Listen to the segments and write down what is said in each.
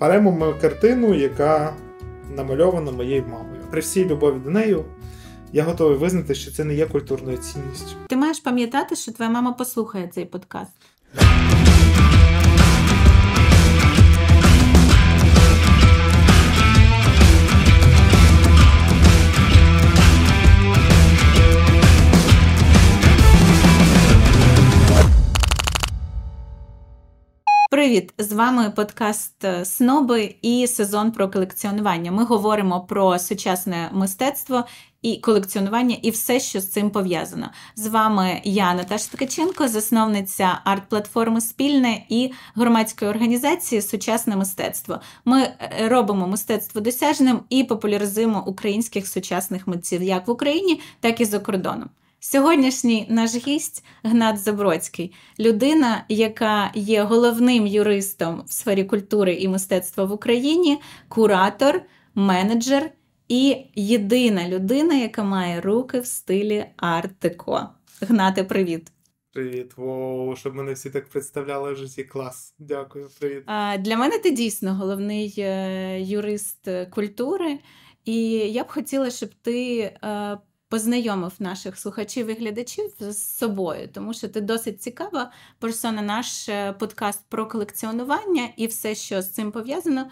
Беремо ми картину, яка намальована моєю мамою. При всій любові до неї я готовий визнати, що це не є культурною цінністю. Ти маєш пам'ятати, що твоя мама послухає цей подкаст. Привіт! З вами подкаст е, Сноби і сезон про колекціонування. Ми говоримо про сучасне мистецтво і колекціонування, і все, що з цим пов'язано. З вами я, Наташа Ткаченко, засновниця арт-платформи Спільне і громадської організації Сучасне мистецтво. Ми е, робимо мистецтво досяжним і популяризуємо українських сучасних митців як в Україні, так і за кордоном. Сьогоднішній наш гість Гнат Забродський, людина, яка є головним юристом в сфері культури і мистецтва в Україні, куратор, менеджер і єдина людина, яка має руки в стилі арт-деко. Гнате, привіт! Привіт, Воу, щоб мене всі так представляли в житті. Клас. Дякую, привіт. А, Для мене ти дійсно головний е, юрист культури, і я б хотіла, щоб ти. Познайомив наших слухачів і глядачів з собою, тому що ти досить цікава персона, наш е, подкаст про колекціонування і все, що з цим пов'язано.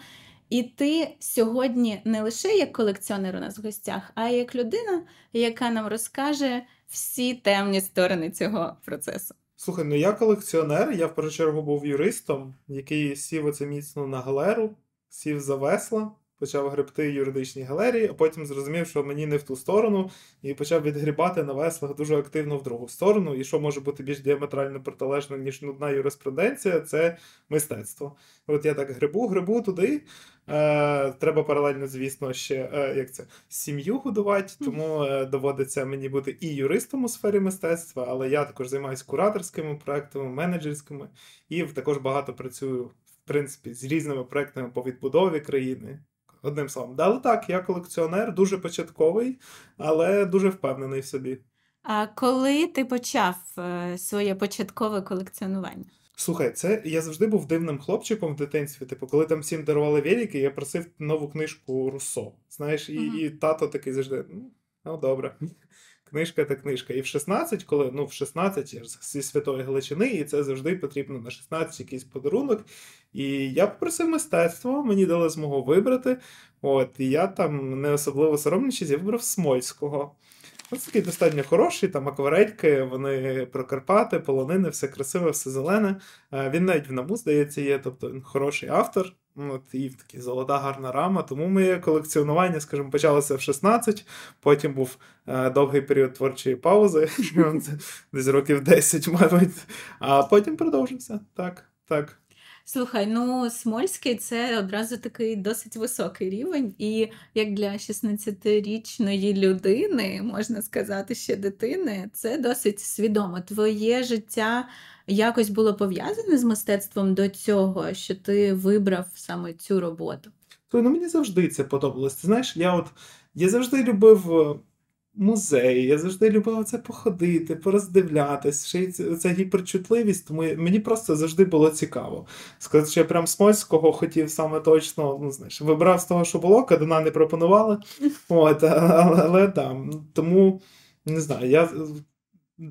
І ти сьогодні не лише як колекціонер у нас в гостях, а як людина, яка нам розкаже всі темні сторони цього процесу. Слухай, ну я колекціонер, я в першу чергу був юристом, який сів оце міцно на галеру, сів за весла, почав гребти юридичній галерії, а потім зрозумів, що мені не в ту сторону, і почав відгрібати на веслах дуже активно в другу сторону. І що може бути більш діаметрально протилежним, ніж нудна юриспруденція, це мистецтво. От я так грибу, грибу туди. Е, Треба паралельно, звісно, ще е, як це сім'ю годувати, тому е, доводиться мені бути і юристом у сфері мистецтва, але я також займаюся кураторськими проектами, менеджерськими і також багато працюю в принципі з різними проектами по відбудові країни. Одним словом, але так, я колекціонер, дуже початковий, але дуже впевнений в собі. А коли ти почав е, своє початкове колекціонування? Слухай, це я завжди був дивним хлопчиком в дитинстві. Типу, коли там всім дарували велики, я просив нову книжку Руссо. Знаєш, і, mm-hmm. і тато такий завжди, ну, ну добре. Книжка та книжка. І в 16, коли ну в 16 я зі Святої Галичини, і це завжди потрібно на 16 якийсь подарунок. І я попросив мистецтво, мені дали змогу вибрати. От, І я там не особливо соромничись, я вибрав Смольського. Ось такий достатньо хороший, там акварельки, вони про Карпати, полонини, все красиве, все зелене. Е, він навіть в наму, здається, є, тобто він хороший автор. От, І така золота гарна рама. Тому моє колекціонування, скажімо, почалося в 16, потім був е, довгий період творчої паузи, десь років 10, мабуть, а потім продовжився. Так, так. Слухай, ну Смольський це одразу такий досить високий рівень, і як для 16-річної людини, можна сказати, ще дитини, це досить свідомо. Твоє життя якось було пов'язане з мистецтвом до цього, що ти вибрав саме цю роботу? Ну мені завжди це подобалось. Ти знаєш, я от я завжди любив е, музеї. Я завжди любила це походити, пороздивлятись. Ще й ця гіперчутливість, тому мені просто завжди було цікаво. Сказати, що я прям Смольського хотів саме точно, ну знаєш, вибрав з того, що було, кадена не пропонували. От, Але, але там, тому не знаю, я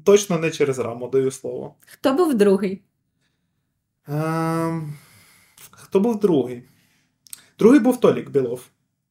точно не через раму даю слово. Хто був другий? Ем, Хто був другий? Другий був Толік Білов.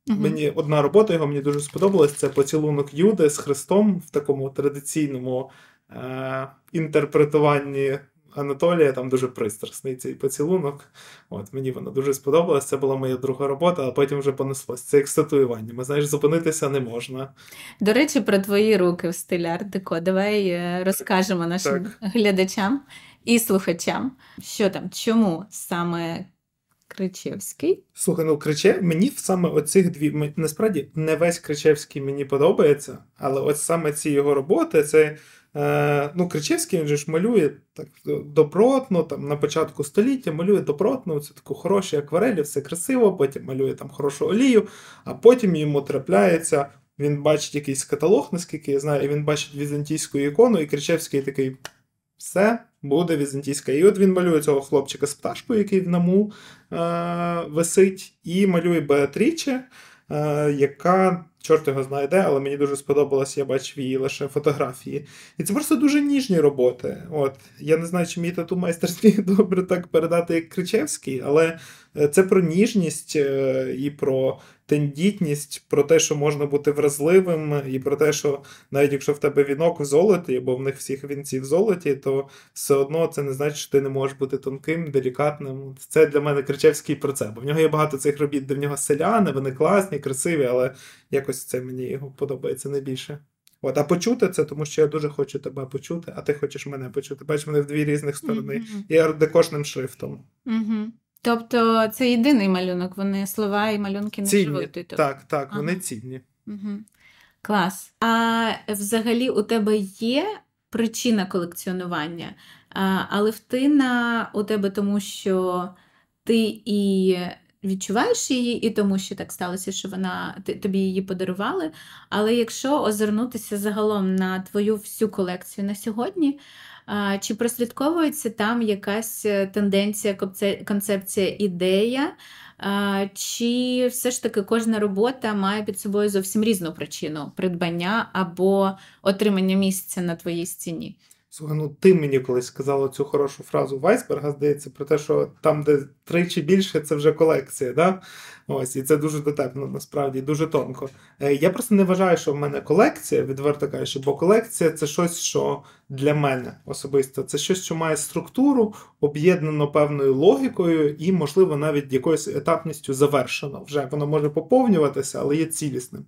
Uh-huh. Мені одна робота його мені дуже сподобалась. Це поцілунок Юди з Христом в такому традиційному е- інтерпретуванні Анатолія. Там дуже пристрасний цей поцілунок. От Мені воно дуже сподобалось. Це була моя друга робота, а потім вже понеслось. Це як статуювання. Ми знаєш, зупинитися не можна. До речі, про твої руки в стилі арт-деко. Давай е, розкажемо нашим так. глядачам і слухачам, що там, чому саме. Кричевський. Слухай, ну Кричев, мені саме оцих дві. Насправді не весь Кричевський мені подобається, але от саме ці його роботи, це. Е, ну, Кричевський він же ж малює так добротно, там на початку століття малює добротно, це таку хороші акварелі, все красиво, потім малює там хорошу олію, а потім йому трапляється. Він бачить якийсь каталог, наскільки я знаю, і він бачить візантійську ікону, і Кричевський такий: все, буде візантійська. І от він малює цього хлопчика з пташкою, який в наму е- висить, і малює Беатріче, е- яка чорт його знає де, але мені дуже сподобалось, я бачив її лише фотографії. І це просто дуже ніжні роботи. От Я не знаю, чи мій тату майстер зміг добре так передати, як Кричевський, але е, це про ніжність е, і про тендітність, про те, що можна бути вразливим, і про те, що навіть якщо в тебе вінок в золоті, бо в них всіх вінці в золоті, то все одно це не значить, що ти не можеш бути тонким, делікатним. Це для мене Кричевський про це. Бо в нього є багато цих робіт, де в нього селяни, вони класні, красиві, але якось це мені його подобається найбільше. От, а почути це, тому що я дуже хочу тебе почути, а ти хочеш мене почути. Бачиш, вони в дві різних сторони. Mm-hmm. Я декошним шрифтом. Mm-hmm. Тобто це єдиний малюнок, вони слова і малюнки не цінні. живуть. Тобто. Так, так, ага. вони цінні. Угу. Клас. А взагалі у тебе є причина колекціонування, а, але втина у тебе тому, що ти і відчуваєш її, і тому, що так сталося, що вона тобі її подарували. Але якщо озирнутися загалом на твою всю колекцію на сьогодні, чи прослідковується там якась е, тенденція, концепція, ідея, чи все ж таки кожна робота має під собою зовсім різну причину придбання або отримання місця на твоїй стіні? Слухай, ну ти мені колись сказала цю хорошу фразу Вайсберга, здається, про те, що там, де тричі більше, це вже колекція. Да? Ось, І це дуже дотепно, насправді, дуже тонко. Е, я просто не вважаю, що в мене колекція, відверто кажучи, бо колекція це щось, що для мене особисто це щось, що має структуру, об'єднано певною логікою і, можливо, навіть якоюсь етапністю завершено. Вже воно може поповнюватися, але є цілісним.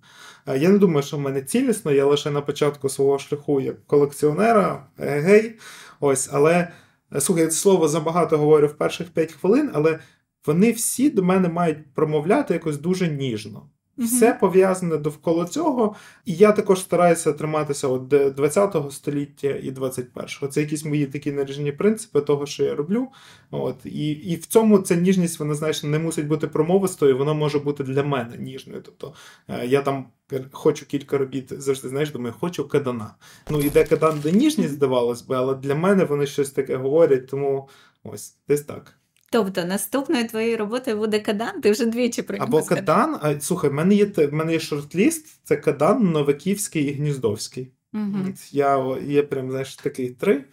Е, я не думаю, що в мене цілісно, я лише на початку свого шляху як колекціонера, гей. Ось, але е, слухай, слово забагато говорю в перших 5 хвилин, але вони всі до мене мають промовляти якось дуже ніжно. Все пов'язане довкола цього, і я також стараюся триматися от 20-го століття і 21-го. Це якісь мої такі наріжні принципи того, що я роблю. От І і в цьому ця ніжність, вона знаєш, не мусить бути промовистою, вона може бути для мене ніжною. Тобто е, я там хочу кілька робіт, завжди знаєш, думаю, хочу кадана. Ну іде кадан, де ніжність здавалось би, але для мене вони щось таке говорять, тому ось десь так. Тобто наступною твоєю роботою буде Кадан, ти вже двічі про Або Кадан, а слухай, в мене є в мене є шорт-ліст, це Кадан, Новиківський і Гніздовський. Угу. Я є прям знаєш, такий три.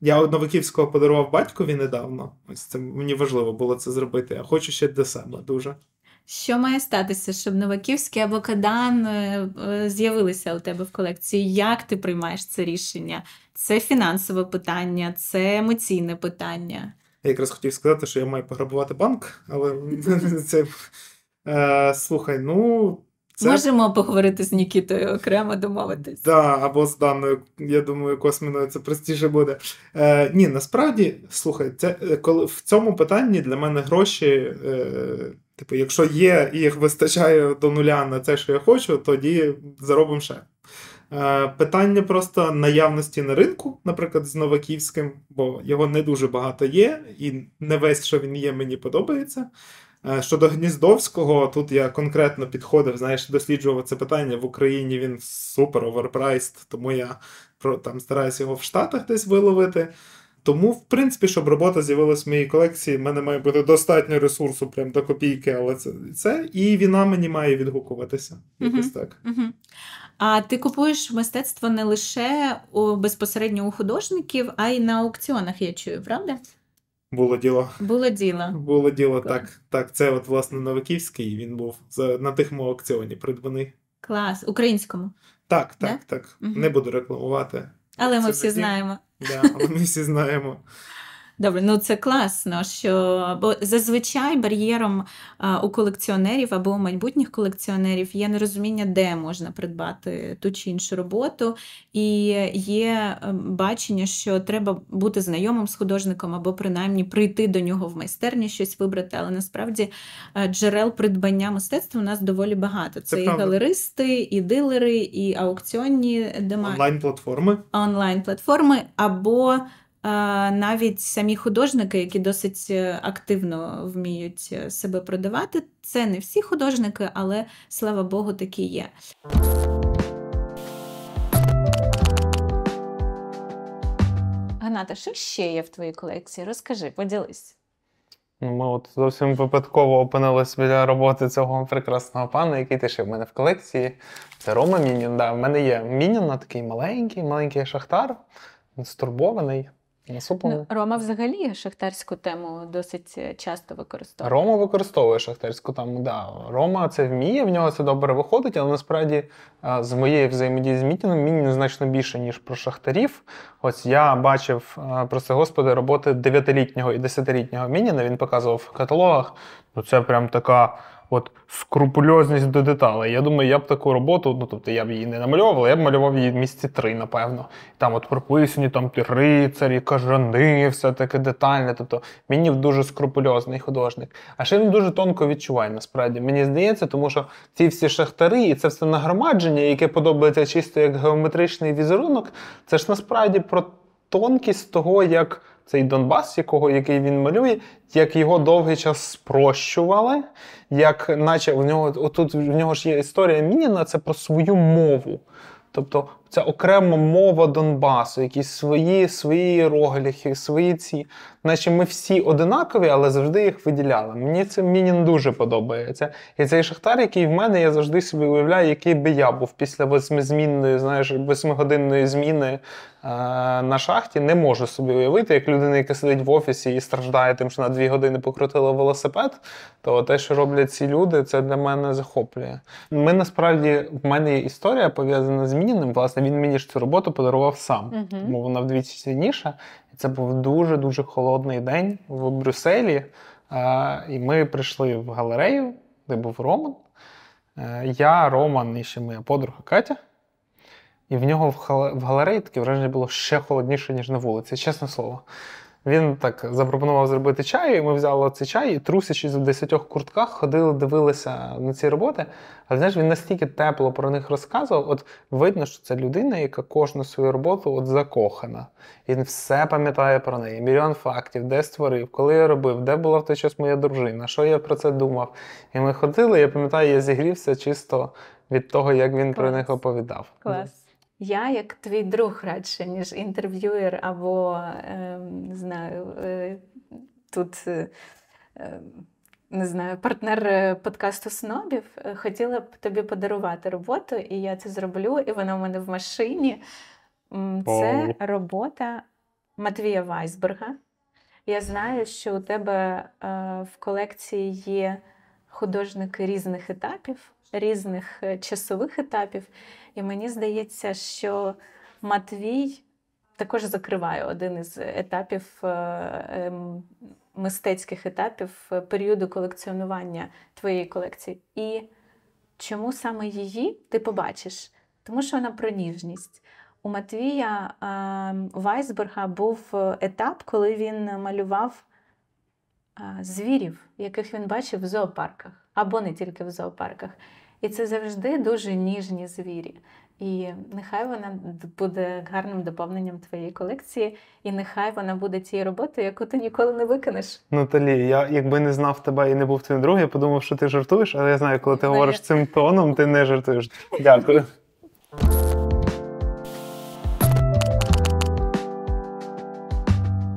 Я Новиківського подарував батькові недавно. Ось це мені важливо було це зробити, а хочу ще для себе дуже. Що має статися, щоб Новаківський або Кадан е, е, з'явилися у тебе в колекції? Як ти приймаєш це рішення? Це фінансове питання, це емоційне питання. Я якраз хотів сказати, що я маю пограбувати банк, але це е, слухай, ну. Це... Можемо поговорити з Нікітою окремо домовитись. Да, або з даною, я думаю, косміною це простіше буде. Е, Ні, насправді, слухай, це е, коли в цьому питанні для мене гроші, е, типу, якщо є і їх вистачає до нуля на це, що я хочу, тоді заробимо ще. Е, питання просто наявності на ринку, наприклад, з Новаківським, бо його не дуже багато є, і не весь, що він є, мені подобається. Е, щодо Гніздовського, тут я конкретно підходив, знаєш, досліджував це питання. В Україні він супер overpriced, тому я там стараюся його в Штатах десь виловити. Тому, в принципі, щоб робота з'явилась в моїй колекції, в мене має бути достатньо ресурсу прям до копійки, але це це і вона мені має відгукуватися. Якось uh-huh. так. Uh-huh. А ти купуєш мистецтво не лише у, безпосередньо у художників, а й на аукціонах, я чую, правда? Було діло. Було діло. Було діло, так. Так, так. Це от, власне, Новиківський, він був на тихому аукціоні придбаний. Клас, українському. Так, так, да? так. Угу. Не буду рекламувати. Але ми всі знаємо. Да, але ми всі знаємо. Добре, ну це класно, що бо зазвичай бар'єром у колекціонерів або у майбутніх колекціонерів є нерозуміння, де можна придбати ту чи іншу роботу, і є ем, бачення, що треба бути знайомим з художником, або принаймні прийти до нього в майстерні, щось вибрати. Але насправді джерел придбання мистецтва у нас доволі багато. Це, це і правда. галеристи, і дилери, і аукціонні дома онлайн-платформи. Онлайн-платформи або навіть самі художники, які досить е, активно вміють е, себе продавати, це не всі художники, але слава Богу, такі є. Ганата, що ще є в твоїй колекції? Розкажи, поділись. Ну, Ми от зовсім випадково опинилися біля роботи цього прекрасного пана, який теж є в мене в колекції. Це Рома Мінін. Да, в мене є Мінін, такий маленький, маленький шахтар, стурбований, насуплений. Ну, Рома взагалі шахтарську тему досить е, часто використовує. Рома використовує шахтарську там. Да. Рома це вміє, в нього це добре виходить, але насправді з моєї взаємодії з Мітіном Мінін значно більше, ніж про шахтарів. Ось я бачив, а, прости господи, роботи 9-літнього і 10-літнього Мініна. Він показував в каталогах. Ну це прям така. От скрупульозність до деталей. Я думаю, я б таку роботу, ну тобто я б її не намальовував, але я б малював її в місці три, напевно. Там от прописані там рицарі, кажани, все таке детальне. Тобто мені дуже скрупульозний художник. А ще він дуже тонко відчуває, насправді. Мені здається, тому що ці всі шахтари і це все нагромадження, яке подобається чисто як геометричний візерунок, це ж насправді про тонкість того, як цей Донбас, якого, який він малює, як його довгий час спрощували, як наче в нього отут в нього ж є історія Мініна, це про свою мову. Тобто це окрема мова Донбасу, якісь свої свої іерогліфи, свої ці. Наче ми всі одинакові, але завжди їх виділяли. Мені це Мінін дуже подобається. І цей шахтар, який в мене, я завжди собі уявляю, який би я був після восьмизмінної, знаєш, восьмигодинної зміни е- на шахті. Не можу собі уявити, як людина, яка сидить в офісі і страждає тим, що на дві години покрутила велосипед, то те, що роблять ці люди, це для мене захоплює. Ми насправді в мене є історія пов'язана з Мініним. Власне, він мені ж цю роботу подарував сам, угу. тому вона вдвічі сильніша. І це був дуже-дуже холодний день в Брюсселі. А, і ми прийшли в галерею, де був Роман. Е, я, Роман і ще моя подруга Катя. І в нього в галереї таке враження було ще холодніше, ніж на вулиці, чесне слово. Він так запропонував зробити чай, і ми взяли цей чай і трусячись в десятьох куртках, ходили, дивилися на ці роботи. Але знаєш, він настільки тепло про них розказував. От видно, що це людина, яка кожну свою роботу от закохана. І Він все пам'ятає про неї. Мільйон фактів, де створив, коли я робив, де була в той час моя дружина, що я про це думав. І ми ходили, я пам'ятаю, я зігрівся чисто від того, як він про них оповідав. Клас. Я, як твій друг радше, ніж інтерв'юєр або е, не знаю, е, тут е, е, не знаю, партнер е, подкасту Снобів, е, хотіла б тобі подарувати роботу, і я це зроблю, і вона в мене в машині. Це робота Матвія Вайсберга. Я знаю, що у тебе е, в колекції є художники різних етапів, різних е, часових етапів. І мені здається, що Матвій також закриває один із етапів е, ем, мистецьких етапів е, періоду колекціонування твоєї колекції. І чому саме її ти побачиш? Тому що вона про ніжність. У Матвія е, Вайсберга був етап, коли він малював звірів, яких він бачив в зоопарках, або не тільки в зоопарках. І це завжди дуже ніжні звірі. І нехай вона буде гарним доповненням твоєї колекції, і нехай вона буде тією роботою, яку ти ніколи не викинеш. Наталі, я якби не знав тебе і не був твоїм другом, я подумав, що ти жартуєш, але я знаю, коли ти Не. говориш цим тоном, ти не жартуєш. Дякую.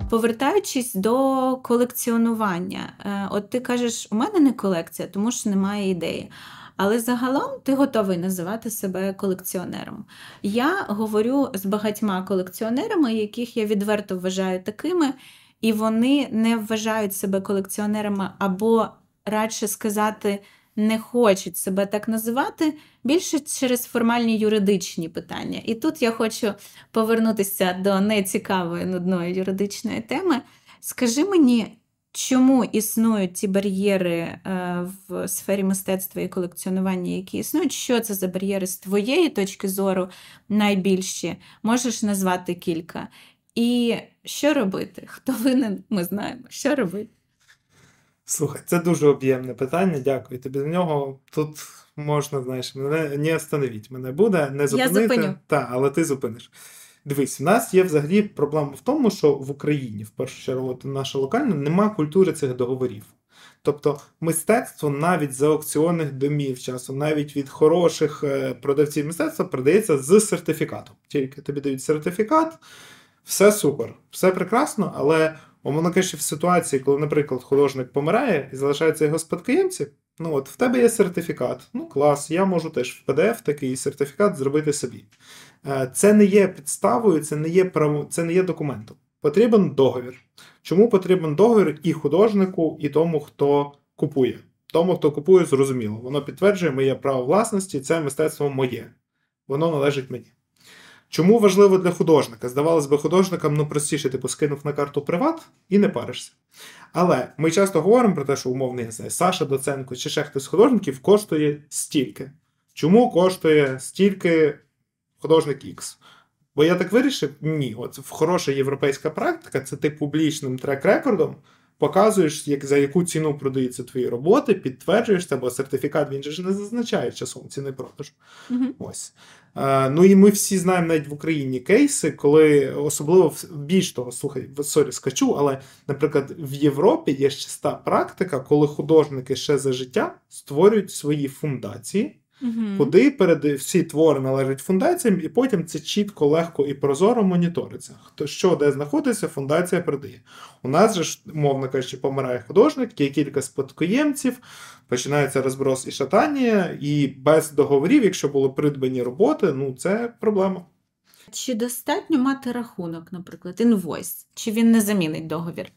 Повертаючись до колекціонування, е, от ти кажеш, у мене не колекція, тому що немає ідеї. Але загалом ти готовий називати себе колекціонером. Я говорю з багатьма колекціонерами, яких я відверто вважаю такими, і вони не вважають себе колекціонерами або радше сказати, не хочуть себе так називати, більше через формальні юридичні питання. І тут я хочу повернутися до нецікавої нудної юридичної теми. Скажи мені, чому існують ці бар'єри е, в сфері мистецтва і колекціонування, які існують? Що це за бар'єри з твоєї точки зору найбільші? Можеш назвати кілька. І що робити? Хто винен, ми знаємо. Що робити? Слухай, це дуже об'ємне питання. Дякую тобі за нього. Тут можна, знаєш, мене не остановіть. Мене буде не зупинити. Я зупиню. Так, але ти зупиниш. Дивись, в нас є взагалі проблема в тому, що в Україні, в першу чергу, наша локальна, нема культури цих договорів. Тобто мистецтво навіть з аукціонних домів часом, навіть від хороших е, продавців мистецтва продається з сертифікатом. Тільки тобі дають сертифікат, Все супер, все прекрасно, але умовно кажучи, в ситуації, коли, наприклад, художник помирає і залишаються його спадкоємці, ну от в тебе є сертифікат. Ну, клас, я можу теж в PDF такий сертифікат зробити собі. Е, це не є підставою, це не є право, це не є документом. Потрібен договір. Чому потрібен договір і художнику, і тому, хто купує? Тому, хто купує, зрозуміло. Воно підтверджує моє право власності, це мистецтво моє. Воно належить мені. Чому важливо для художника? Здавалось би, художникам ну простіше, типу, скинув на карту приват і не паришся. Але ми часто говоримо про те, що умовний не знаю, Саша Доценко чи ще хтось з художників коштує стільки. Чому коштує стільки художник X? Бо я так вирішив? Ні. От хороша європейська практика це ти публічним трек-рекордом показуєш, як, за яку ціну продаються твої роботи, підтверджуєш це, бо сертифікат він же ж не зазначає часом ціни продажу. Угу. Ось. Е, ну і ми всі знаємо навіть в Україні кейси, коли особливо більш того, слухай, sorry, скачу, але, наприклад, в Європі є часта практика, коли художники ще за життя створюють свої фундації. Угу. Куди перед всі твори належать фундаціям, і потім це чітко, легко і прозоро моніториться. Хто що де знаходиться, фундація передає. У нас же ж, умовно кажучи, помирає художник, є кілька спадкоємців, починається розброс і шатання, і без договорів, якщо були придбані роботи, ну це проблема. Чи достатньо мати рахунок, наприклад, інвойс? Чи він не замінить договір?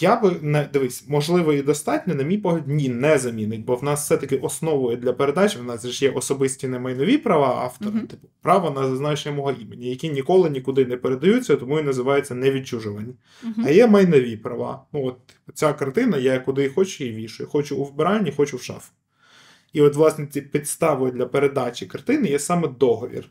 Я би не дивись, можливо, і достатньо, на мій погляд, ні, не замінить, бо в нас все-таки основою для передачі в нас ж є особисті немайнові права автора, Мгм. типу право на зазначення мого імені, які ніколи нікуди не передаються, тому і називаються невідчужувані. Угу. А є майнові права. Ну, от типу, ця картина, я куди хочу її вішаю. Хочу у вбиранні, хочу в шафу. І от, власне, ці підставою для передачі картини є саме договір.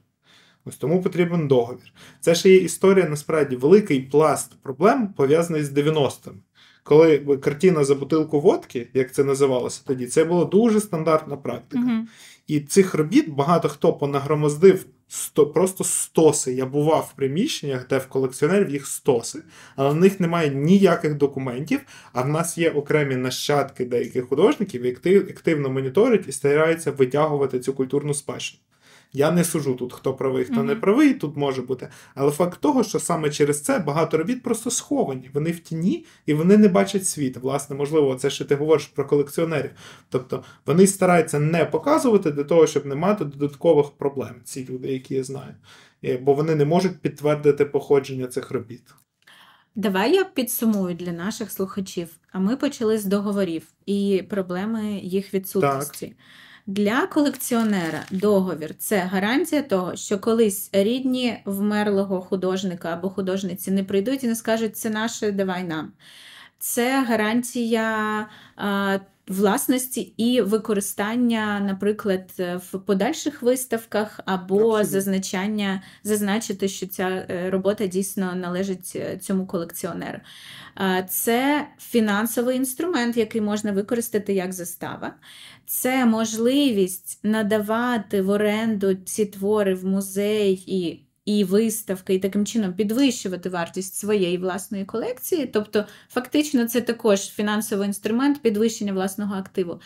Ось тому потрібен договір. Це ще є історія, насправді, великий пласт проблем пов'язаний з 90-ми. Коли картина за бутилку водки, як це називалося тоді, це була дуже стандартна практика. Угу. І цих робіт багато хто понагромоздив сто, просто стоси. Я бував в приміщеннях, де в колекціонерів їх стоси, але в них немає ніяких документів. А в нас є окремі нащадки деяких художників, які активно моніторять і стараються витягувати цю культурну спадщину. Я не сужу тут, хто правий, хто не правий, тут може бути. Але факт того, що саме через це багато робіт просто сховані. Вони в тіні і вони не бачать світ. Власне, можливо, це що ти говориш про колекціонерів. Тобто вони стараються не показувати для того, щоб не мати додаткових проблем, ці люди, які я знаю. Е, Бо вони не можуть підтвердити походження цих робіт. Давай я підсумую для наших слухачів. А ми почали з договорів і проблеми їх відсутності. Для колекціонера договір це гарантія того, що колись рідні вмерлого художника або художниці не прийдуть і не скажуть, це наше, давай нам. Це гарантія власності і використання, наприклад, в подальших виставках, або Абсолютно. зазначання, зазначити, що ця е, робота дійсно належить е, цьому колекціонеру. Це фінансовий інструмент, який можна використати як застава. Це можливість надавати в оренду ці твори в музей і, і виставки, і таким чином підвищувати вартість своєї власної колекції. Тобто, фактично, це також фінансовий інструмент підвищення власного активу.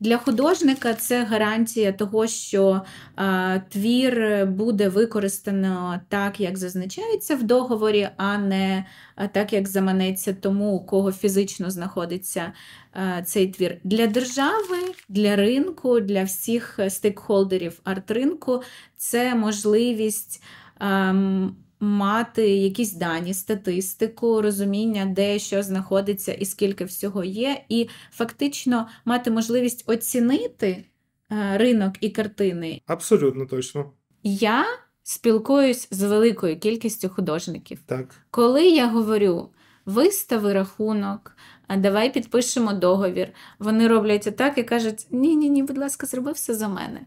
Для художника це гарантія того, що а, твір буде використано так, як зазначається в договорі, а не так, як заманеться тому, у кого фізично знаходиться а, цей твір. Для держави, для ринку, для всіх стейкхолдерів арт-ринку це можливість. Ем, Мати якісь дані, статистику, розуміння, де що знаходиться і скільки всього є, і фактично мати можливість оцінити е, ринок і картини. Абсолютно точно. Я спілкуюсь з великою кількістю художників. Так. Коли я говорю вистави рахунок, а давай підпишемо договір, вони роблять так і кажуть: ні, ні, ні, будь ласка, зроби все за мене.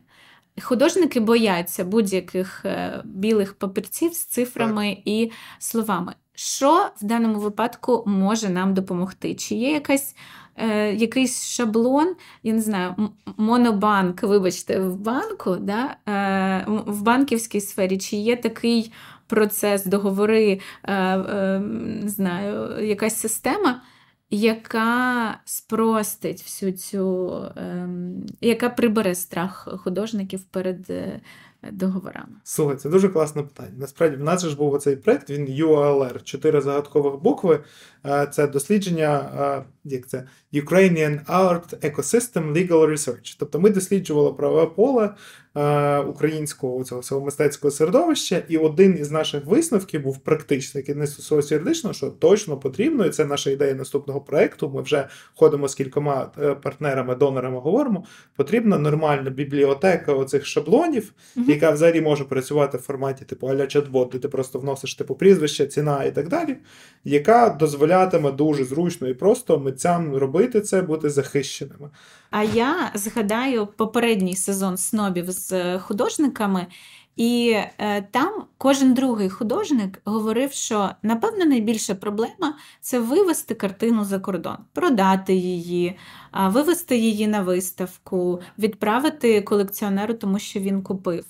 Художники бояться будь-яких е, білих папірців з цифрами і словами. Що в даному випадку може нам допомогти? Чи є якась, е, якийсь шаблон, я не знаю, монобанк, вибачте, в банку, да? е, в банківській сфері, чи є такий процес, договори, е, е, не знаю, якась система, яка спростить всю цю ем, яка прибере страх художників перед е, договорами? Слухай, це дуже класне питання. Насправді, в нас же ж був оцей проект, він ULR, чотири загадкових букви. Е, це дослідження, е, як це Ukrainian Art Ecosystem Legal Research. Тобто ми досліджували правове поле е, українського цього всього мистецького середовища, і один із наших висновків був практичний, який не стосувався юридичного, що точно потрібно, і це наша ідея наступного проекту. Ми вже ходимо з кількома партнерами, донорами, говоримо. Потрібна нормальна бібліотека оцих шаблонів, mm-hmm. Яка взагалі може працювати в форматі типу аля чат-бот, де ти просто вносиш типу прізвище, ціна і так далі, яка дозволятиме дуже зручно і просто митцям робити це, бути захищеними. А я згадаю попередній сезон снобів з художниками. І е, там кожен другий художник говорив, що напевно найбільша проблема це вивести картину за кордон, продати її, вивести її на виставку, відправити колекціонеру, тому що він купив.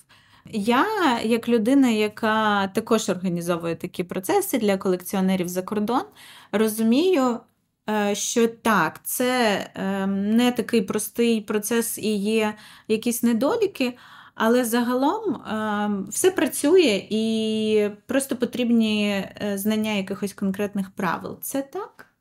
Я, як людина, яка також організовує такі процеси для колекціонерів за кордон, розумію, е, що так, це ем, не такий простий процес і є якісь недоліки. Але загалом ем, все працює і просто потрібні е, знання якихось конкретних правил. Це так?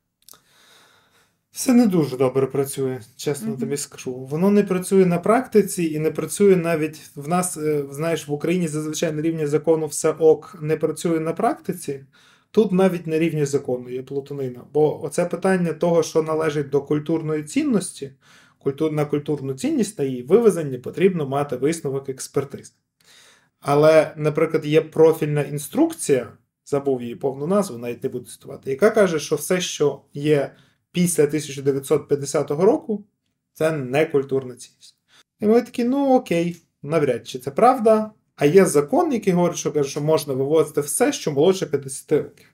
Все не дуже добре працює, чесно mm-hmm. тобі скажу. Воно не працює на практиці і не працює навіть в нас, е, знаєш, в Україні зазвичай на рівні закону все ок не працює на практиці. Тут навіть на рівні закону є плутанина. Бо оце питання того, що належить до культурної цінності, культур, на культурну цінність та її вивезення потрібно мати висновок експертиз. Але, наприклад, є профільна інструкція, забув її повну назву, навіть не буду цитувати, яка каже, що все, що є після 1950 року, це не культурна цінність. І ми такі, ну окей, навряд чи це правда. А є закон, який говорить, що каже, що можна вивозити все, що молодше 50 років.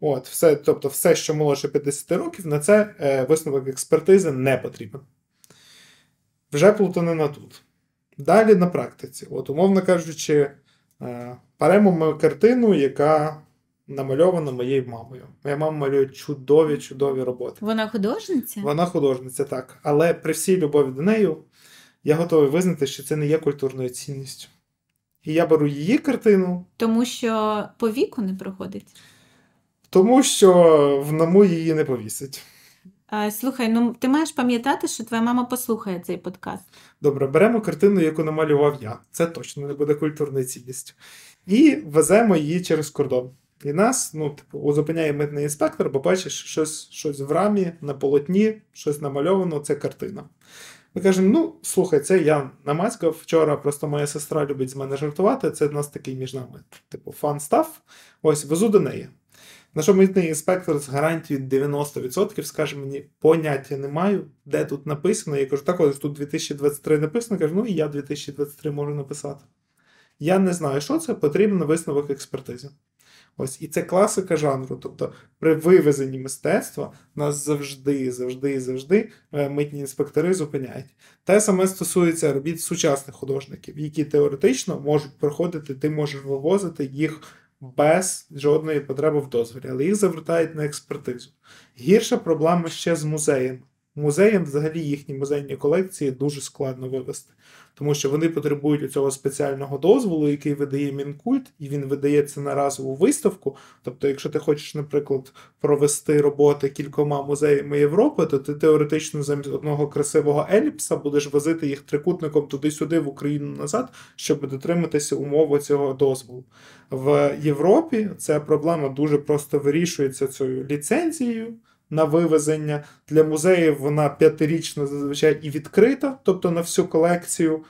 От, все, Тобто, все, що молодше 50 років, на це е, висновок експертизи не потрібен. Вже плутанина тут. Далі на практиці. От, умовно кажучи, е, беремо ми картину, яка намальована моєю мамою. Моя мама малює чудові, чудові роботи. Вона художниця? Вона художниця, так. Але при всій любові до неї я готовий визнати, що це не є культурною цінністю. І я беру її картину. Тому що по віку не проходить? Тому що в наму її не повісить. А, Слухай, ну ти маєш пам'ятати, що твоя мама послухає цей подкаст. Добре, беремо картину, яку намалював я. Це точно не буде культурною цінністю. І веземо її через кордон. І нас, ну, типу, зупиняє митний інспектор, бо бачиш, щось щось в рамі, на полотні, щось намальовано, це картина. Ми кажемо: ну, слухай, це я намацькав вчора, просто моя сестра любить з мене жартувати. Це в нас такий між нами, типу, фан став. Ось, везу до неї. На що митний інспектор з гарантією 90% скаже мені, поняття не маю, де тут написано. Я кажу, так ось тут 2023 написано, кажу, ну і я 2023 можу написати. Я не знаю, що це, потрібен висновок експертизи. Ось і це класика жанру. Тобто при вивезенні мистецтва нас завжди, завжди, завжди е, митні інспектори зупиняють. Те саме стосується робіт сучасних художників, які теоретично можуть проходити, ти можеш вивозити їх без жодної потреби в дозволі, але їх завертають на експертизу. Гірша проблема ще з музеєм. Музеям, взагалі, їхні музейні колекції дуже складно вивести тому що вони потребують цього спеціального дозволу, який видає мінкульт, і він видається на разову виставку. Тобто, якщо ти хочеш, наприклад, провести роботи кількома музеями Європи, то ти теоретично замість одного красивого еліпса будеш возити їх трикутником туди-сюди в Україну назад, щоб дотриматися умови цього дозволу. В Європі ця проблема дуже просто вирішується цією ліцензією на вивезення. Для музеїв вона п'ятирічна зазвичай і відкрита, тобто на всю колекцію.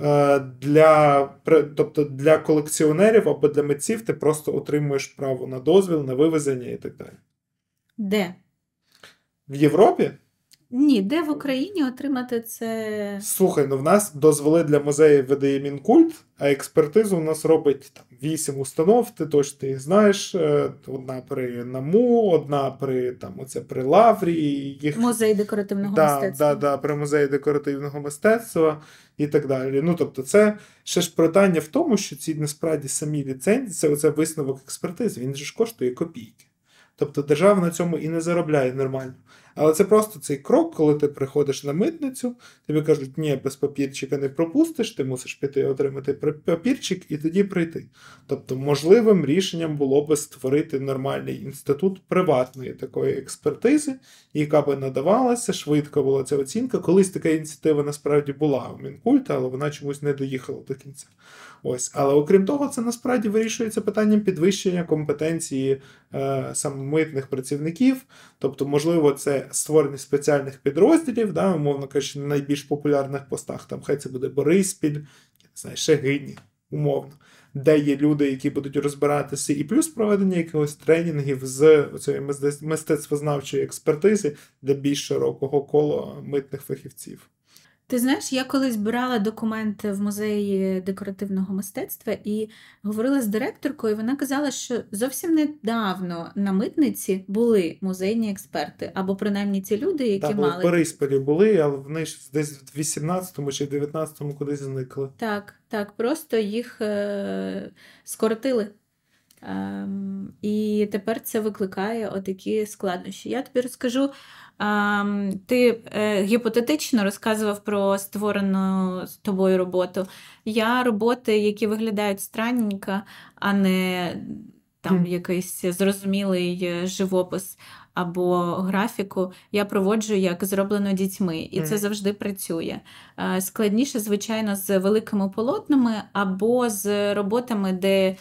Е, для тобто для колекціонерів або для митців ти просто отримуєш право на дозвіл, на вивезення і так далі. Де? В Європі? Ні, де в Україні отримати це. Слухай, ну в нас дозволи для музеїв видає Мінкульт, а експертизу у нас робить там вісім установ, ти точно їх знаєш. Е, одна при НАМУ, одна при там, оце при Лаврі. Їх... Музей декоративного да, мистецтва. Да, да, при музеї декоративного мистецтва і так далі. Ну, тобто, це ще ж питання в тому, що ці насправді самі ліцензії, це оце висновок експертизи, він же ж коштує копійки. Тобто держава на цьому і не заробляє нормально. Але це просто цей крок, коли ти приходиш на митницю, тобі кажуть, ні, без папірчика не пропустиш, ти мусиш піти отримати папірчик і тоді прийти. Тобто, можливим рішенням було би створити нормальний інститут приватної такої експертизи, яка би надавалася, швидко була ця оцінка. Колись така ініціатива насправді була у Мінкульта, але вона чомусь не доїхала до кінця. Ось, але окрім того, це насправді вирішується питанням підвищення компетенції е, саме митних працівників. Тобто, можливо, це створення спеціальних підрозділів, да, умовно кажучи, на найбільш популярних постах. Там хай це буде Бориспіль, я не знаю, Шегині, умовно. Де є люди, які будуть розбиратися, і плюс проведення якихось тренінгів з цієї мистецтвознавчої експертизи для більш широкого кола митних фахівців. Ти знаєш, я колись брала документи в музеї декоративного мистецтва і говорила з директоркою, і вона казала, що зовсім недавно на митниці були музейні експерти, або принаймні ті люди, які так, мали. в Бориспілі були, але вони ж десь в 18-му чи 19-му кудись зникли. Так, так, просто їх е- скоротили. Ем, І тепер це викликає отакі складнощі. Я тобі розкажу. Ти е, гіпотетично розказував про створену з тобою роботу. Я роботи, які виглядають странненько, а не там mm. якийсь зрозумілий е, живопис або графіку, я проводжу як зроблено дітьми, і mm. це завжди працює. Е, складніше, звичайно, з великими полотнами або з роботами, де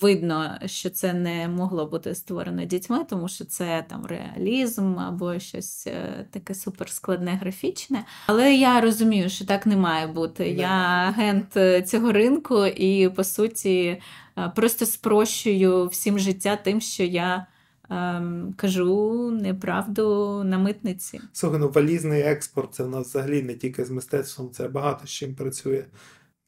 видно, що це не могло бути створено дітьми, тому що це там реалізм або щось е, таке суперскладне графічне. Але я розумію, що так не має бути. Yeah. Я агент е, цього ринку і по суті е, просто спрощую всім життя тим, що я. Ем, кажу неправду на митниці. Слухай, ну валізний експорт це в нас взагалі не тільки з мистецтвом, це багато з чим працює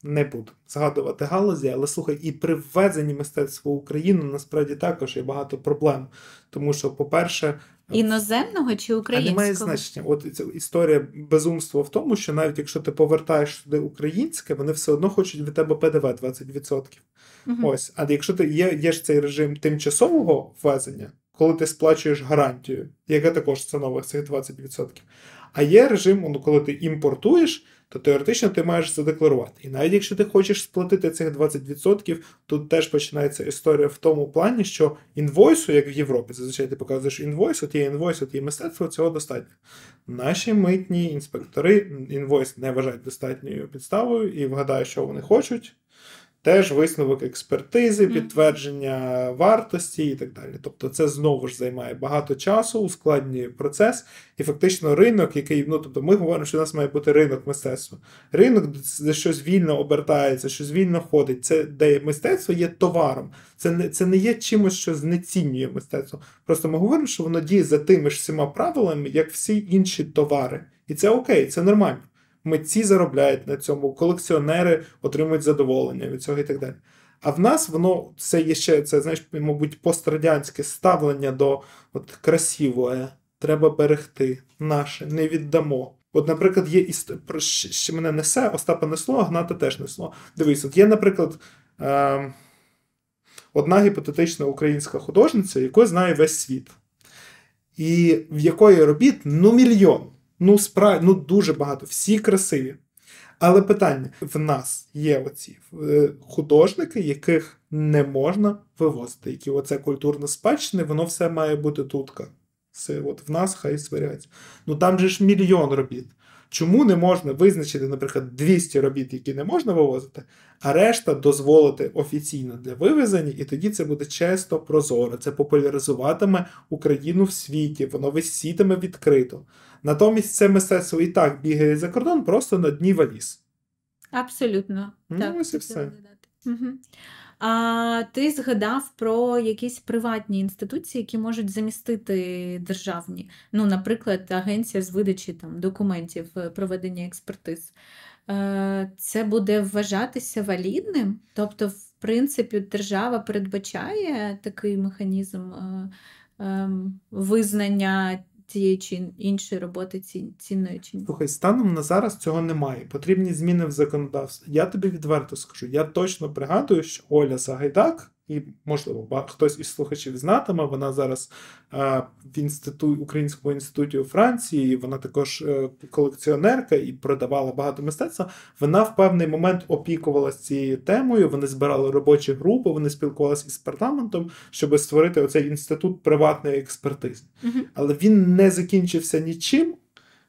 не буду згадувати галузі, але слухай, і при ввезенні мистецтва в Україну насправді також є багато проблем. Тому що, по-перше, іноземного чи українського? А немає значення. От ця історія безумства в тому, що навіть якщо ти повертаєш сюди українське, вони все одно хочуть від тебе ПДВ 20%. Угу. Ось, а якщо ти є, є ж цей режим тимчасового ввезення, коли ти сплачуєш гарантію, яка також становить цих 20%. А є режим, ну, коли ти імпортуєш то теоретично ти маєш задекларувати. І навіть якщо ти хочеш сплатити цих 20%, тут теж починається історія в тому плані, що інвойсу, як в Європі, зазвичай ти показуєш інвойс, от є інвойс, от є мистецтво, цього достатньо. Наші митні інспектори інвойс не вважають достатньою підставою і вгадають, що вони хочуть. Теж висновок експертизи, підтвердження вартості і так далі. Тобто це знову ж займає багато часу, ускладнює процес, і фактично ринок, який, ну тобто ми говоримо, що у нас має бути ринок мистецтва. Ринок, де щось вільно обертається, щось вільно ходить, це де мистецтво є товаром. Це не це не є чимось, що знецінює мистецтво. Просто ми говоримо, що воно діє за тими ж всіма правилами, як всі інші товари. І це окей, це нормально митці заробляють на цьому, колекціонери отримують задоволення від цього і так далі. А в нас воно це є ще, це, знаєш, мабуть, пострадянське ставлення до от, красивого, треба берегти, наше, не віддамо. От, наприклад, є іст... що мене несе, Остапа несло, а Гната теж несло. Дивись, от є, наприклад, е... одна гіпотетична українська художниця, яку знає весь світ, і в якої робіт ну мільйон. Ну, справ... ну дуже багато, всі красиві. Але питання: в нас є оці е, художники, яких не можна вивозити, які оце культурне спадщини, воно все має бути тутка. Все, от в нас хай зберігається. Ну там же ж мільйон робіт. Чому не можна визначити, наприклад, 200 робіт, які не можна вивозити, а решта дозволити офіційно для вивезення, і тоді це буде често прозоро. Це популяризуватиме Україну в світі, воно висітиме відкрито. Натомість це мистецтво і так бігає за кордон просто на дні валіз. Абсолютно. Ну, так, ось і все. Угу. А ти згадав про якісь приватні інституції, які можуть замістити державні. Ну, наприклад, агенція з видачі там, документів, е, проведення експертиз. Е, це буде вважатися валідним? Тобто, в принципі, держава передбачає такий механізм е, ем, визнання тієї чи іншої роботи цінної чи ні. Слухай, станом на зараз цього немає. Потрібні зміни в законодавстві. Я тобі відверто скажу. Я точно пригадую, що Оля Сагайдак, і, можливо, хтось із слухачів знатиме. Вона зараз а, в інститу... Українському інституті у Франції. Вона також е, колекціонерка і продавала багато мистецтва. Вона в певний момент опікувалася цією темою. Вони збирали робочі групи, вони спілкувалися із парламентом, щоб створити оцей інститут приватної експертизи. Угу. Але він не закінчився нічим.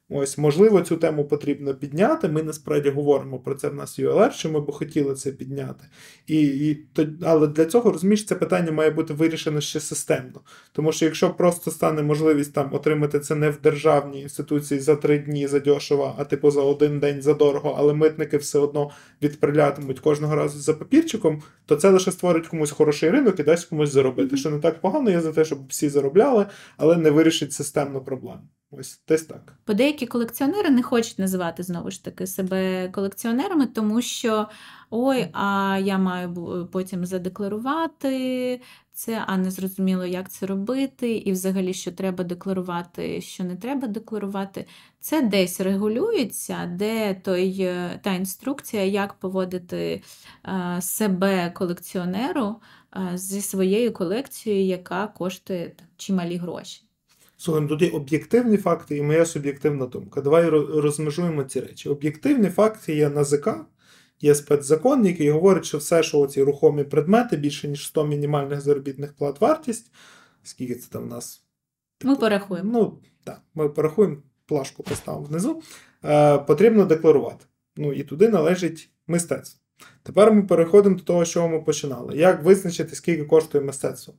Ось, можливо, цю тему потрібно підняти. Ми насправді говоримо про це в нас ULR, що ми б хотіли це підняти. І, і, то, Але для цього, розумієш, це питання має бути вирішено ще системно. Тому що якщо просто стане можливість там отримати це не в державній інституції за три дні за дешево, а типу за один день за дорого, але митники все одно відприлятимуть кожного разу за папірчиком, то це лише створить комусь хороший ринок і дасть комусь заробити. Що не так погано, я за те, щоб всі заробляли, але не вирішить системну проблему. Ось десь так. Бо деякі колекціонери не хочуть називати знову ж таки себе колекціонерами, тому що ой, а я маю потім задекларувати це, а не зрозуміло, як це робити, і взагалі, що треба декларувати, що не треба декларувати. Це десь регулюється, де той, е, та інструкція, як поводити е, себе колекціонеру е, зі своєю колекцією, яка коштує чималі гроші. Слухай, ну, тут об'єктивні факти і моя суб'єктивна думка. Давай розмежуємо ці речі. Об'єктивні факти є НАЗК, є спецзакон, який говорить, що все, що ці рухомі предмети, більше ніж 100 мінімальних заробітних плат вартість. Скільки це там в нас? Ми порахуємо. Ну, так, ми порахуємо, плашку поставимо внизу. Е, Потрібно декларувати. Ну і туди належить мистецтво. Тепер ми переходимо до того, з чого ми починали. Як визначити, скільки коштує мистецтво?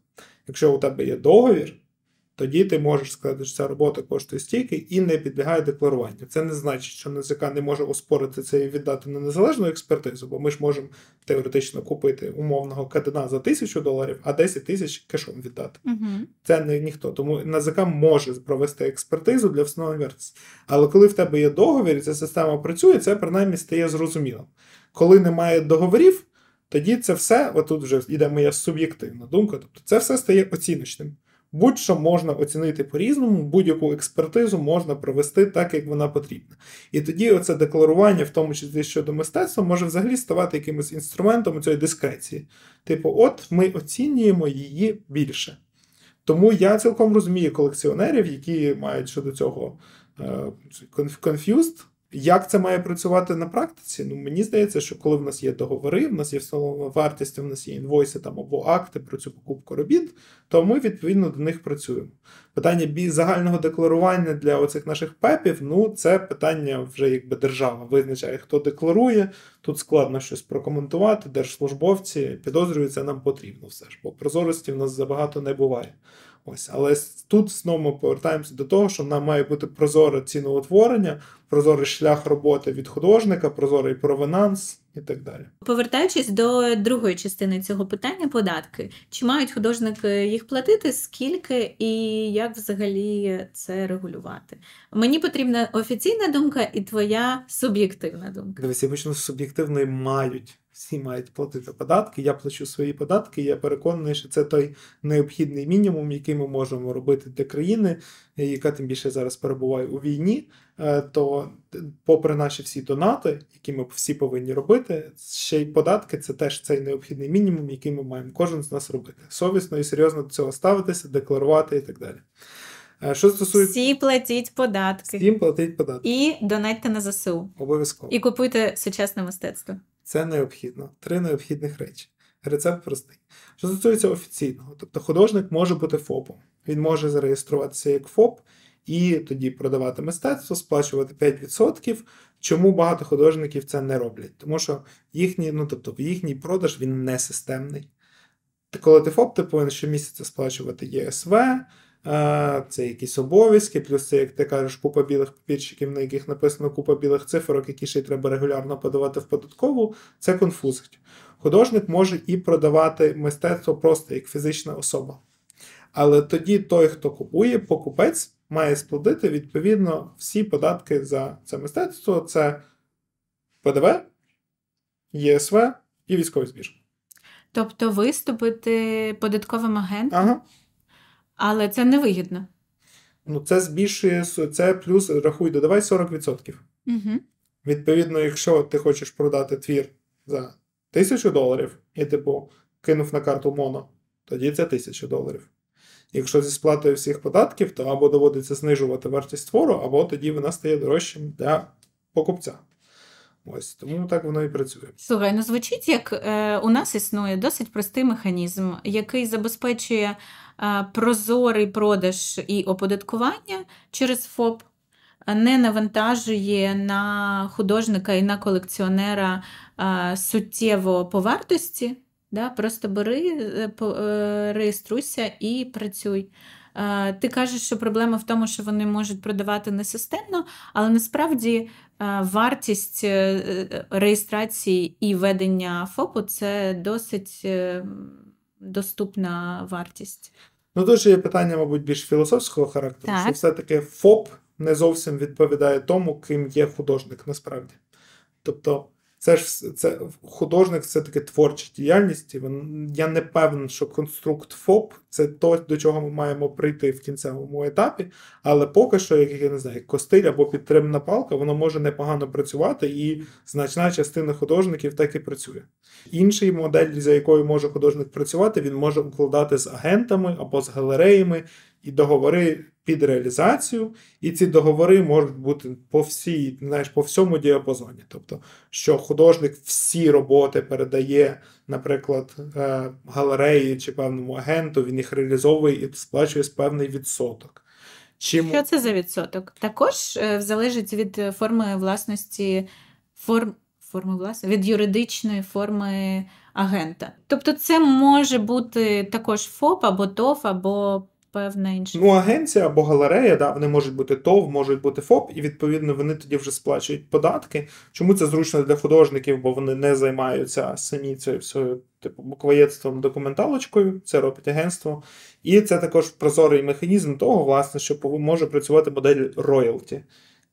Якщо у тебе є договір, тоді ти можеш сказати, що ця робота коштує стільки і не підлягає декларуванню. Це не значить, що НЗК не може оспорити це і віддати на незалежну експертизу, бо ми ж можемо теоретично купити умовного кадена за тисячу доларів, а 10 тисяч кешом віддати. Угу. Це не ніхто. Тому НЗК може провести експертизу для встановлення вартості. Але коли в тебе є договір, і ця система працює, це принаймні стає зрозумілим. Коли немає договорів, тоді це все, отут вже йде моя суб'єктивна думка, тобто це все стає оціночним. Будь-що можна оцінити по-різному, будь-яку експертизу можна провести так, як вона потрібна. І тоді оце декларування, в тому числі щодо мистецтва, може взагалі ставати якимось інструментом цієї дискреції. Типу, от ми оцінюємо її більше. Тому я цілком розумію колекціонерів, які мають щодо цього confused, як це має працювати на практиці? Ну мені здається, що коли в нас є договори, в нас є встановлена вартість, в нас є інвойси там або акти про цю покупку робіт, то ми відповідно до них працюємо. Питання загального декларування для оцих наших пепів, ну це питання вже якби держава визначає, хто декларує. Тут складно щось прокоментувати. Держслужбовці підозрюють, це нам потрібно все ж, бо прозорості в нас забагато не буває. Ось, але тут знову ми повертаємося до того, що нам має бути прозоре ціноутворення, прозорий шлях роботи від художника, прозорий провенанс і так далі. Повертаючись до другої частини цього питання, податки. Чи мають художники їх платити, скільки і як взагалі це регулювати? Мені потрібна офіційна думка і твоя суб'єктивна думка. Дивись, я почну з суб'єктивної мають всі мають платити податки. Я плачу свої податки. Я переконаний, що це той необхідний мінімум, який ми можемо робити для країни, яка тим більше зараз перебуває у війні. Е, то, попри наші всі донати, які ми всі повинні робити, ще й податки це теж цей необхідний мінімум, який ми маємо кожен з нас робити. Совісно і серйозно до цього ставитися, декларувати і так далі. Е, що стосується Всі платіть податки. Всім платить податки. І донатьте на ЗСУ. Обов'язково. І купуйте сучасне мистецтво. Це необхідно. Три необхідних речі. Рецепт простий. Що стосується офіційного, тобто художник може бути ФОПом. Він може зареєструватися як ФОП і тоді продавати мистецтво, сплачувати 5%. Чому багато художників це не роблять? Тому що їхній, ну тобто їхній продаж він не системний. Коли ти ФОП, ти повинен щомісяця сплачувати ЄСВ. Це якісь обов'язки, плюс це, як ти кажеш, купа білих папірчиків, на яких написано купа білих цифрок, які ще й треба регулярно подавати в податкову, це конфузить. Художник може і продавати мистецтво просто як фізична особа. Але тоді той, хто купує, покупець має сплатити відповідно всі податки за це мистецтво: це ПДВ, ЄСВ і військовий збіж. Тобто виступити податковим агентом? Ага. Але це невигідно. Ну, це збільшує це плюс, рахуй, додавай 40%. Угу. Відповідно, якщо ти хочеш продати твір за тисячу доларів, і типу кинув на карту моно, тоді це 1000 доларів. Якщо зі сплатою всіх податків, то або доводиться знижувати вартість твору, або тоді вона стає дорожчим для покупця. Ось тому так воно і працює. Слухай, ну звучить як е, у нас існує досить простий механізм, який забезпечує е, прозорий продаж і оподаткування через ФОП, не навантажує на художника і на колекціонера е, суттєво по вартості. Да? Просто бери, е, е, реєструйся і працюй. Е, Ти кажеш, що проблема в тому, що вони можуть продавати несистемно, але насправді е, вартість е, реєстрації і ведення ФОПу це досить доступна вартість. Ну, тут є питання, мабуть, більш філософського характеру, Так. що все-таки ФОП не зовсім відповідає тому, ким є художник насправді. Тобто, це ж це художник це таки творча діяльність. Я не певен, що конструкт ФОП це то, до чого ми маємо прийти в кінцевому етапі, але поки що, як я не знаю, костиль або підтримна палка, воно може непогано працювати, і значна частина художників так і працює. Інший модель, за якою може художник працювати, він може укладати з агентами або з галереями і договори під реалізацію, і ці договори можуть бути по всій, знаєш, по всьому діапазоні. Тобто, що художник всі роботи передає, наприклад, е, галереї чи певному агенту, він їх реалізовує і сплачує з певний відсоток. Чим Що це за відсоток? Також е, залежить від форми власності форм, форми власності, від юридичної форми агента. Тобто це може бути також ФОП або ТОВ, або певна інша. Ну, агенція або галерея, да, вони можуть бути ТОВ, можуть бути ФОП, і відповідно вони тоді вже сплачують податки. Чому це зручно для художників, бо вони не займаються самі цією всею, типу, буквоєдством, документалочкою, це робить агентство. І це також прозорий механізм того, власне, що може працювати модель роялті.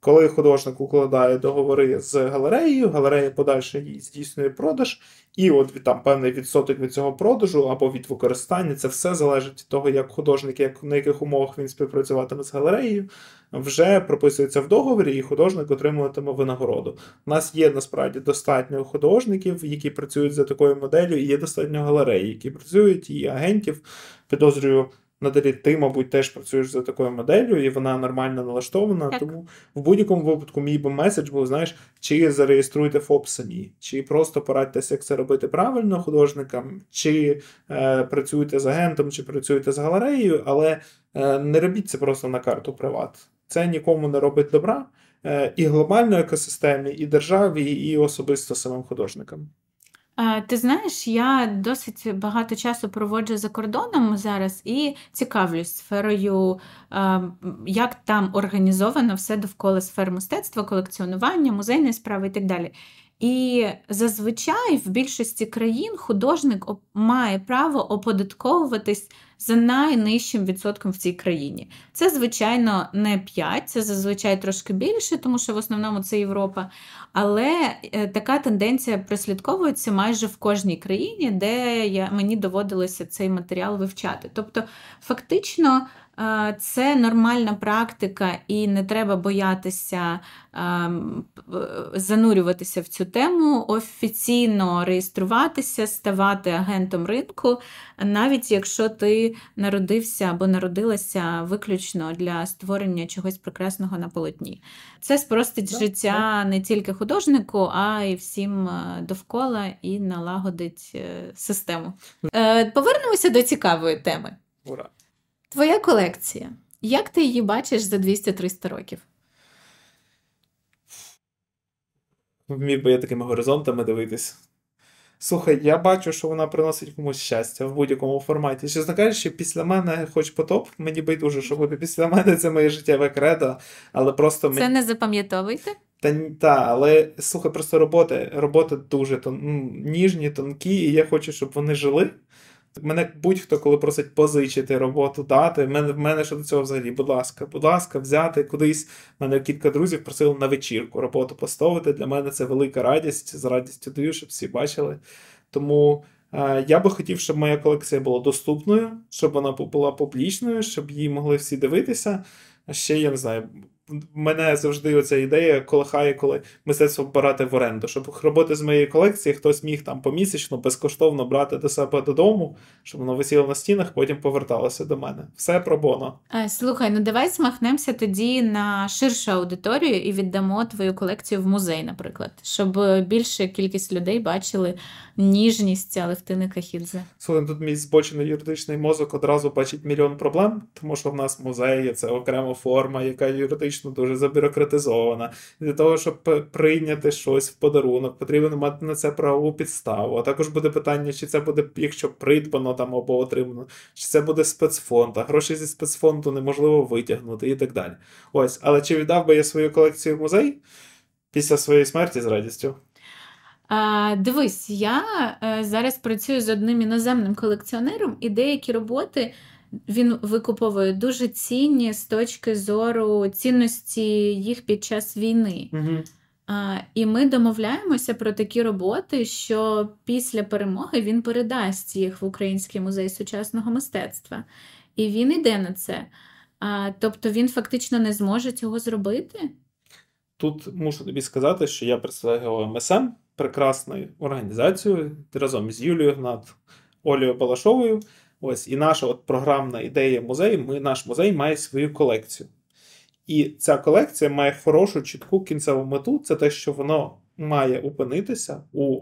Коли художник укладає договори з галереєю, галерея подальше здійснює продаж, і от там певний відсоток від цього продажу або від використання, це все залежить від того, як художник, як на яких умовах він співпрацюватиме з галереєю, вже прописується в договорі, і художник отримуватиме винагороду. У нас є насправді достатньо художників, які працюють за такою моделлю, і є достатньо галерей, які працюють, і агентів. Підозрюю. Надалі ти, мабуть, теж працюєш за такою моделлю, і вона нормально налаштована. Так. Тому в будь-якому випадку мій би меседж був, знаєш, чи зареєструйте ФОП самі, чи просто порадьтеся, як це робити правильно художникам, чи е, працюєте з агентом, чи працюєте з галереєю, але е, не робіть це просто на карту приват. Це нікому не робить добра е, і глобальної екосистемі, і державі, і особисто самим художникам. Ти знаєш, я досить багато часу проводжу за кордоном зараз і цікавлюсь сферою, як там організовано все довкола сфер мистецтва, колекціонування, музейної справи і так далі. І зазвичай в більшості країн художник має право оподатковуватись за найнижчим відсотком в цій країні. Це, звичайно, не 5, це зазвичай трошки більше, тому що в основному це Європа. Але е, така тенденція прослідковується майже в кожній країні, де я, мені доводилося цей матеріал вивчати. Тобто, фактично, це нормальна практика, і не треба боятися занурюватися в цю тему, офіційно реєструватися, ставати агентом ринку, навіть якщо ти народився або народилася виключно для створення чогось прекрасного на полотні. Це спростить Так, життя не тільки художнику, а й всім е, довкола і налагодить е, систему. Е, Повернемося до цікавої теми. Ура! Твоя колекція. Як ти її бачиш за 200-300 років? Вмів би я такими горизонтами дивитись. Слухай, я бачу, що вона приносить комусь щастя в будь-якому форматі. Чесно кажучи, після мене, хоч потоп, мені байдуже, що буде після мене, це моє життєве кредо, але просто Це мені. не запам'ятовуйте. Та, та, але слухай, просто роботи, роботи дуже тон, ну, ніжні, тонкі, і я хочу, щоб вони жили. Мене будь-хто, коли просить позичити роботу, дати. В мене, в мене що до цього взагалі, будь ласка, будь ласка, взяти кудись. Мене кілька друзів просили на вечірку роботу поставити. Для мене це велика радість. З радістю даю, щоб всі бачили. Тому е, я би хотів, щоб моя колекція була доступною, щоб вона була публічною, щоб її могли всі дивитися. А ще я не знаю, мене завжди оця ідея колихає, коли мистецтво брати в оренду, щоб роботи з моєї колекції хтось міг там помісячно безкоштовно брати до себе додому, щоб воно висіло на стінах, потім поверталося до мене. Все про боно. Е, слухай, ну давай змахнемося тоді на ширшу аудиторію і віддамо твою колекцію в музей, наприклад, щоб більша кількість людей бачили ніжність Алевтини Кахідзе. Слухай, тут мій збочений юридичний мозок одразу бачить мільйон проблем, тому що в нас музеї це окрема форма, яка юридично дуже забюрократизована. Для того, щоб прийняти щось в подарунок, потрібно мати на це правову підставу. А також буде питання, чи це буде, якщо придбано там або отримано, чи це буде спецфонд, а гроші зі спецфонду неможливо витягнути і так далі. Ось, але чи віддав би я свою колекцію в музей після своєї смерті з радістю? А, Дивись, я е, зараз працюю з одним іноземним колекціонером, і деякі роботи він викуповує дуже цінні з точки зору цінності їх під час війни. Угу. А, І ми домовляємося про такі роботи, що після перемоги він передасть їх в Український музей сучасного мистецтва. І він йде на це. А, Тобто він фактично не зможе цього зробити. Тут мушу тобі сказати, що я представляю МСМ, прекрасною організацією разом з Юлією Гнат, Олею Балашовою. Ось і наша от програмна ідея музею. Ми наш музей має свою колекцію. І ця колекція має хорошу, чітку кінцеву мету. Це те, що воно має опинитися у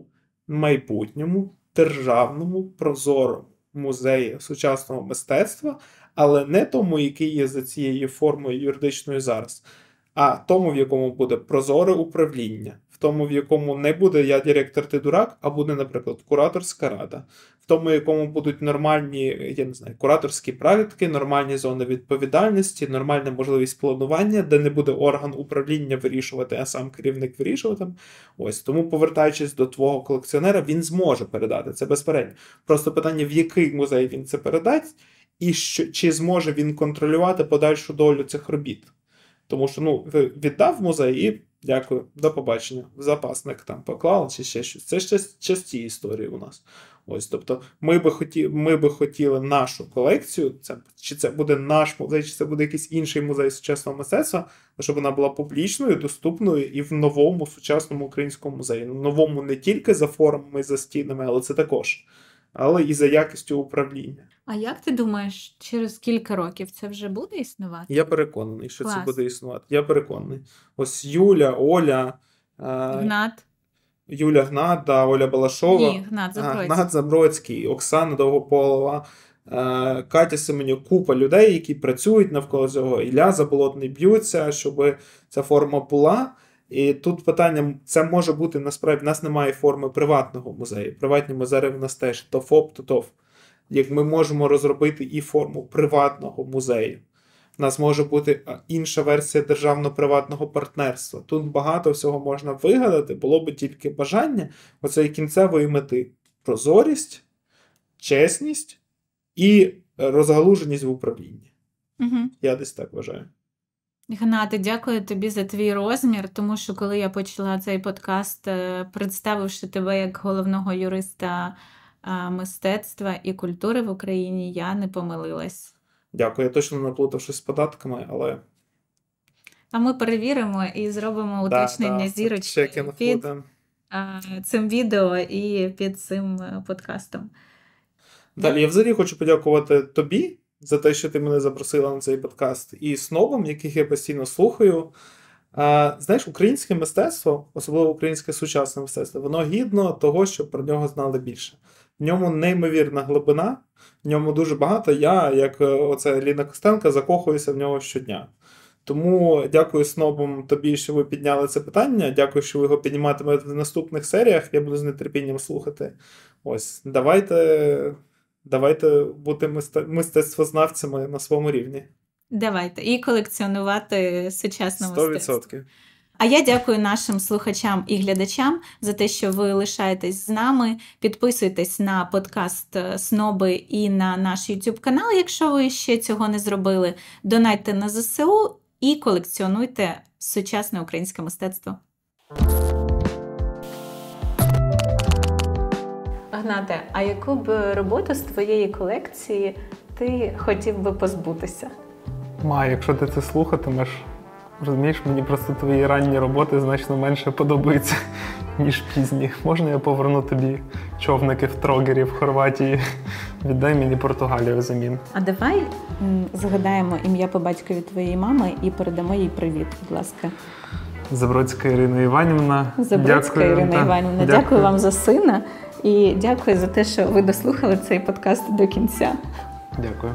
майбутньому державному прозорому музеї сучасного мистецтва, але не тому, який є за цією формою юридичною зараз, а тому, в якому буде прозоре управління, в тому, в якому не буде я директор ти дурак, а буде, наприклад, кураторська рада, в тому, якому будуть нормальні, я не знаю, кураторські практики, нормальні зони відповідальності, нормальна можливість планування, де не буде орган управління вирішувати, а сам керівник вирішувати. Ось тому, повертаючись до твого колекціонера, він зможе передати це безперечно. Просто питання, в який музей він це передасть, і що, чи зможе він контролювати подальшу долю цих робіт. Тому що ну, віддав музей і дякую, до побачення. Запасник там поклав чи ще щось. Це ще часті історії у нас. Ось, тобто, ми би хоті, ми би хотіли нашу колекцію, це, чи це буде наш музей, чи це буде якийсь інший музей сучасного мистецтва, щоб вона була публічною, доступною і в новому сучасному українському музеї. Новому не тільки за формами за стінами, але це також, але і за якістю управління. А як ти думаєш, через кілька років це вже буде існувати? Я переконаний, що Клас. це буде існувати. Я переконаний. Ось Юля, Оля. Гнат. Юля Гнат, Оля Балашова, Ні, Гнат Забродський, Гнат Забродський Оксана Довгополова, Катя Семенюк, купа людей, які працюють навколо цього. Ілля Заболотний б'ються, щоб ця форма була. І тут питання: це може бути насправді в нас немає форми приватного музею. Приватні музеї в нас теж то ФОП, то ТОВ як ми можемо розробити і форму приватного музею. У нас може бути інша версія державно-приватного партнерства. Тут багато всього можна вигадати, було би тільки бажання оцеї кінцевої мети: прозорість, чесність і розгалуженість в управлінні. Угу. Я десь так вважаю. Гнати, дякую тобі за твій розмір, тому що коли я почала цей подкаст, е, представивши тебе як головного юриста мистецтва і культури в Україні я не помилилась. Дякую, я точно не плутав щось з податками, але. А ми перевіримо і зробимо уточнення да, да, зірочки під а, цим відео і під цим е, подкастом. Далі я взагалі хочу подякувати тобі за те, що ти мене запросила на цей подкаст, і снобам, яких я постійно слухаю. А, Знаєш, українське мистецтво, особливо українське сучасне мистецтво, воно гідно того, щоб про нього знали більше. В ньому неймовірна глибина, в ньому дуже багато. Я, як е, оце Ліна Костенка, закохуюся в нього щодня. Тому дякую снобам тобі, що ви підняли це питання. Дякую, що ви його підніматимете в наступних серіях. Я буду з нетерпінням слухати. Ось, давайте давайте бути мистецтвознавцями на своєму рівні. Давайте і колекціонувати сучасне мистецтво. 100%. А я дякую нашим слухачам і глядачам за те, що ви лишаєтесь з нами. Підписуйтесь на подкаст е, Сноби і на наш YouTube канал, якщо ви ще цього не зробили. Донайте на ЗСУ і колекціонуйте сучасне українське мистецтво. Агнате, а яку б роботу з твоєї колекції ти хотів би позбутися? Ма, якщо ти це слухатимеш, Розумієш, мені просто твої ранні роботи значно менше подобаються, ніж пізні. Можна я поверну тобі човники в Трогері в Хорватії? Віддай мені Португалію взамін. А давай м, згадаємо ім'я по батькові твоєї мами і передамо їй привіт, будь ласка. Забродська Ірина Іванівна. Забродська Дякую. Ірина Так, Іванівна. Дякую. вам за сина і дякую за те, що ви дослухали цей подкаст до кінця. Дякую.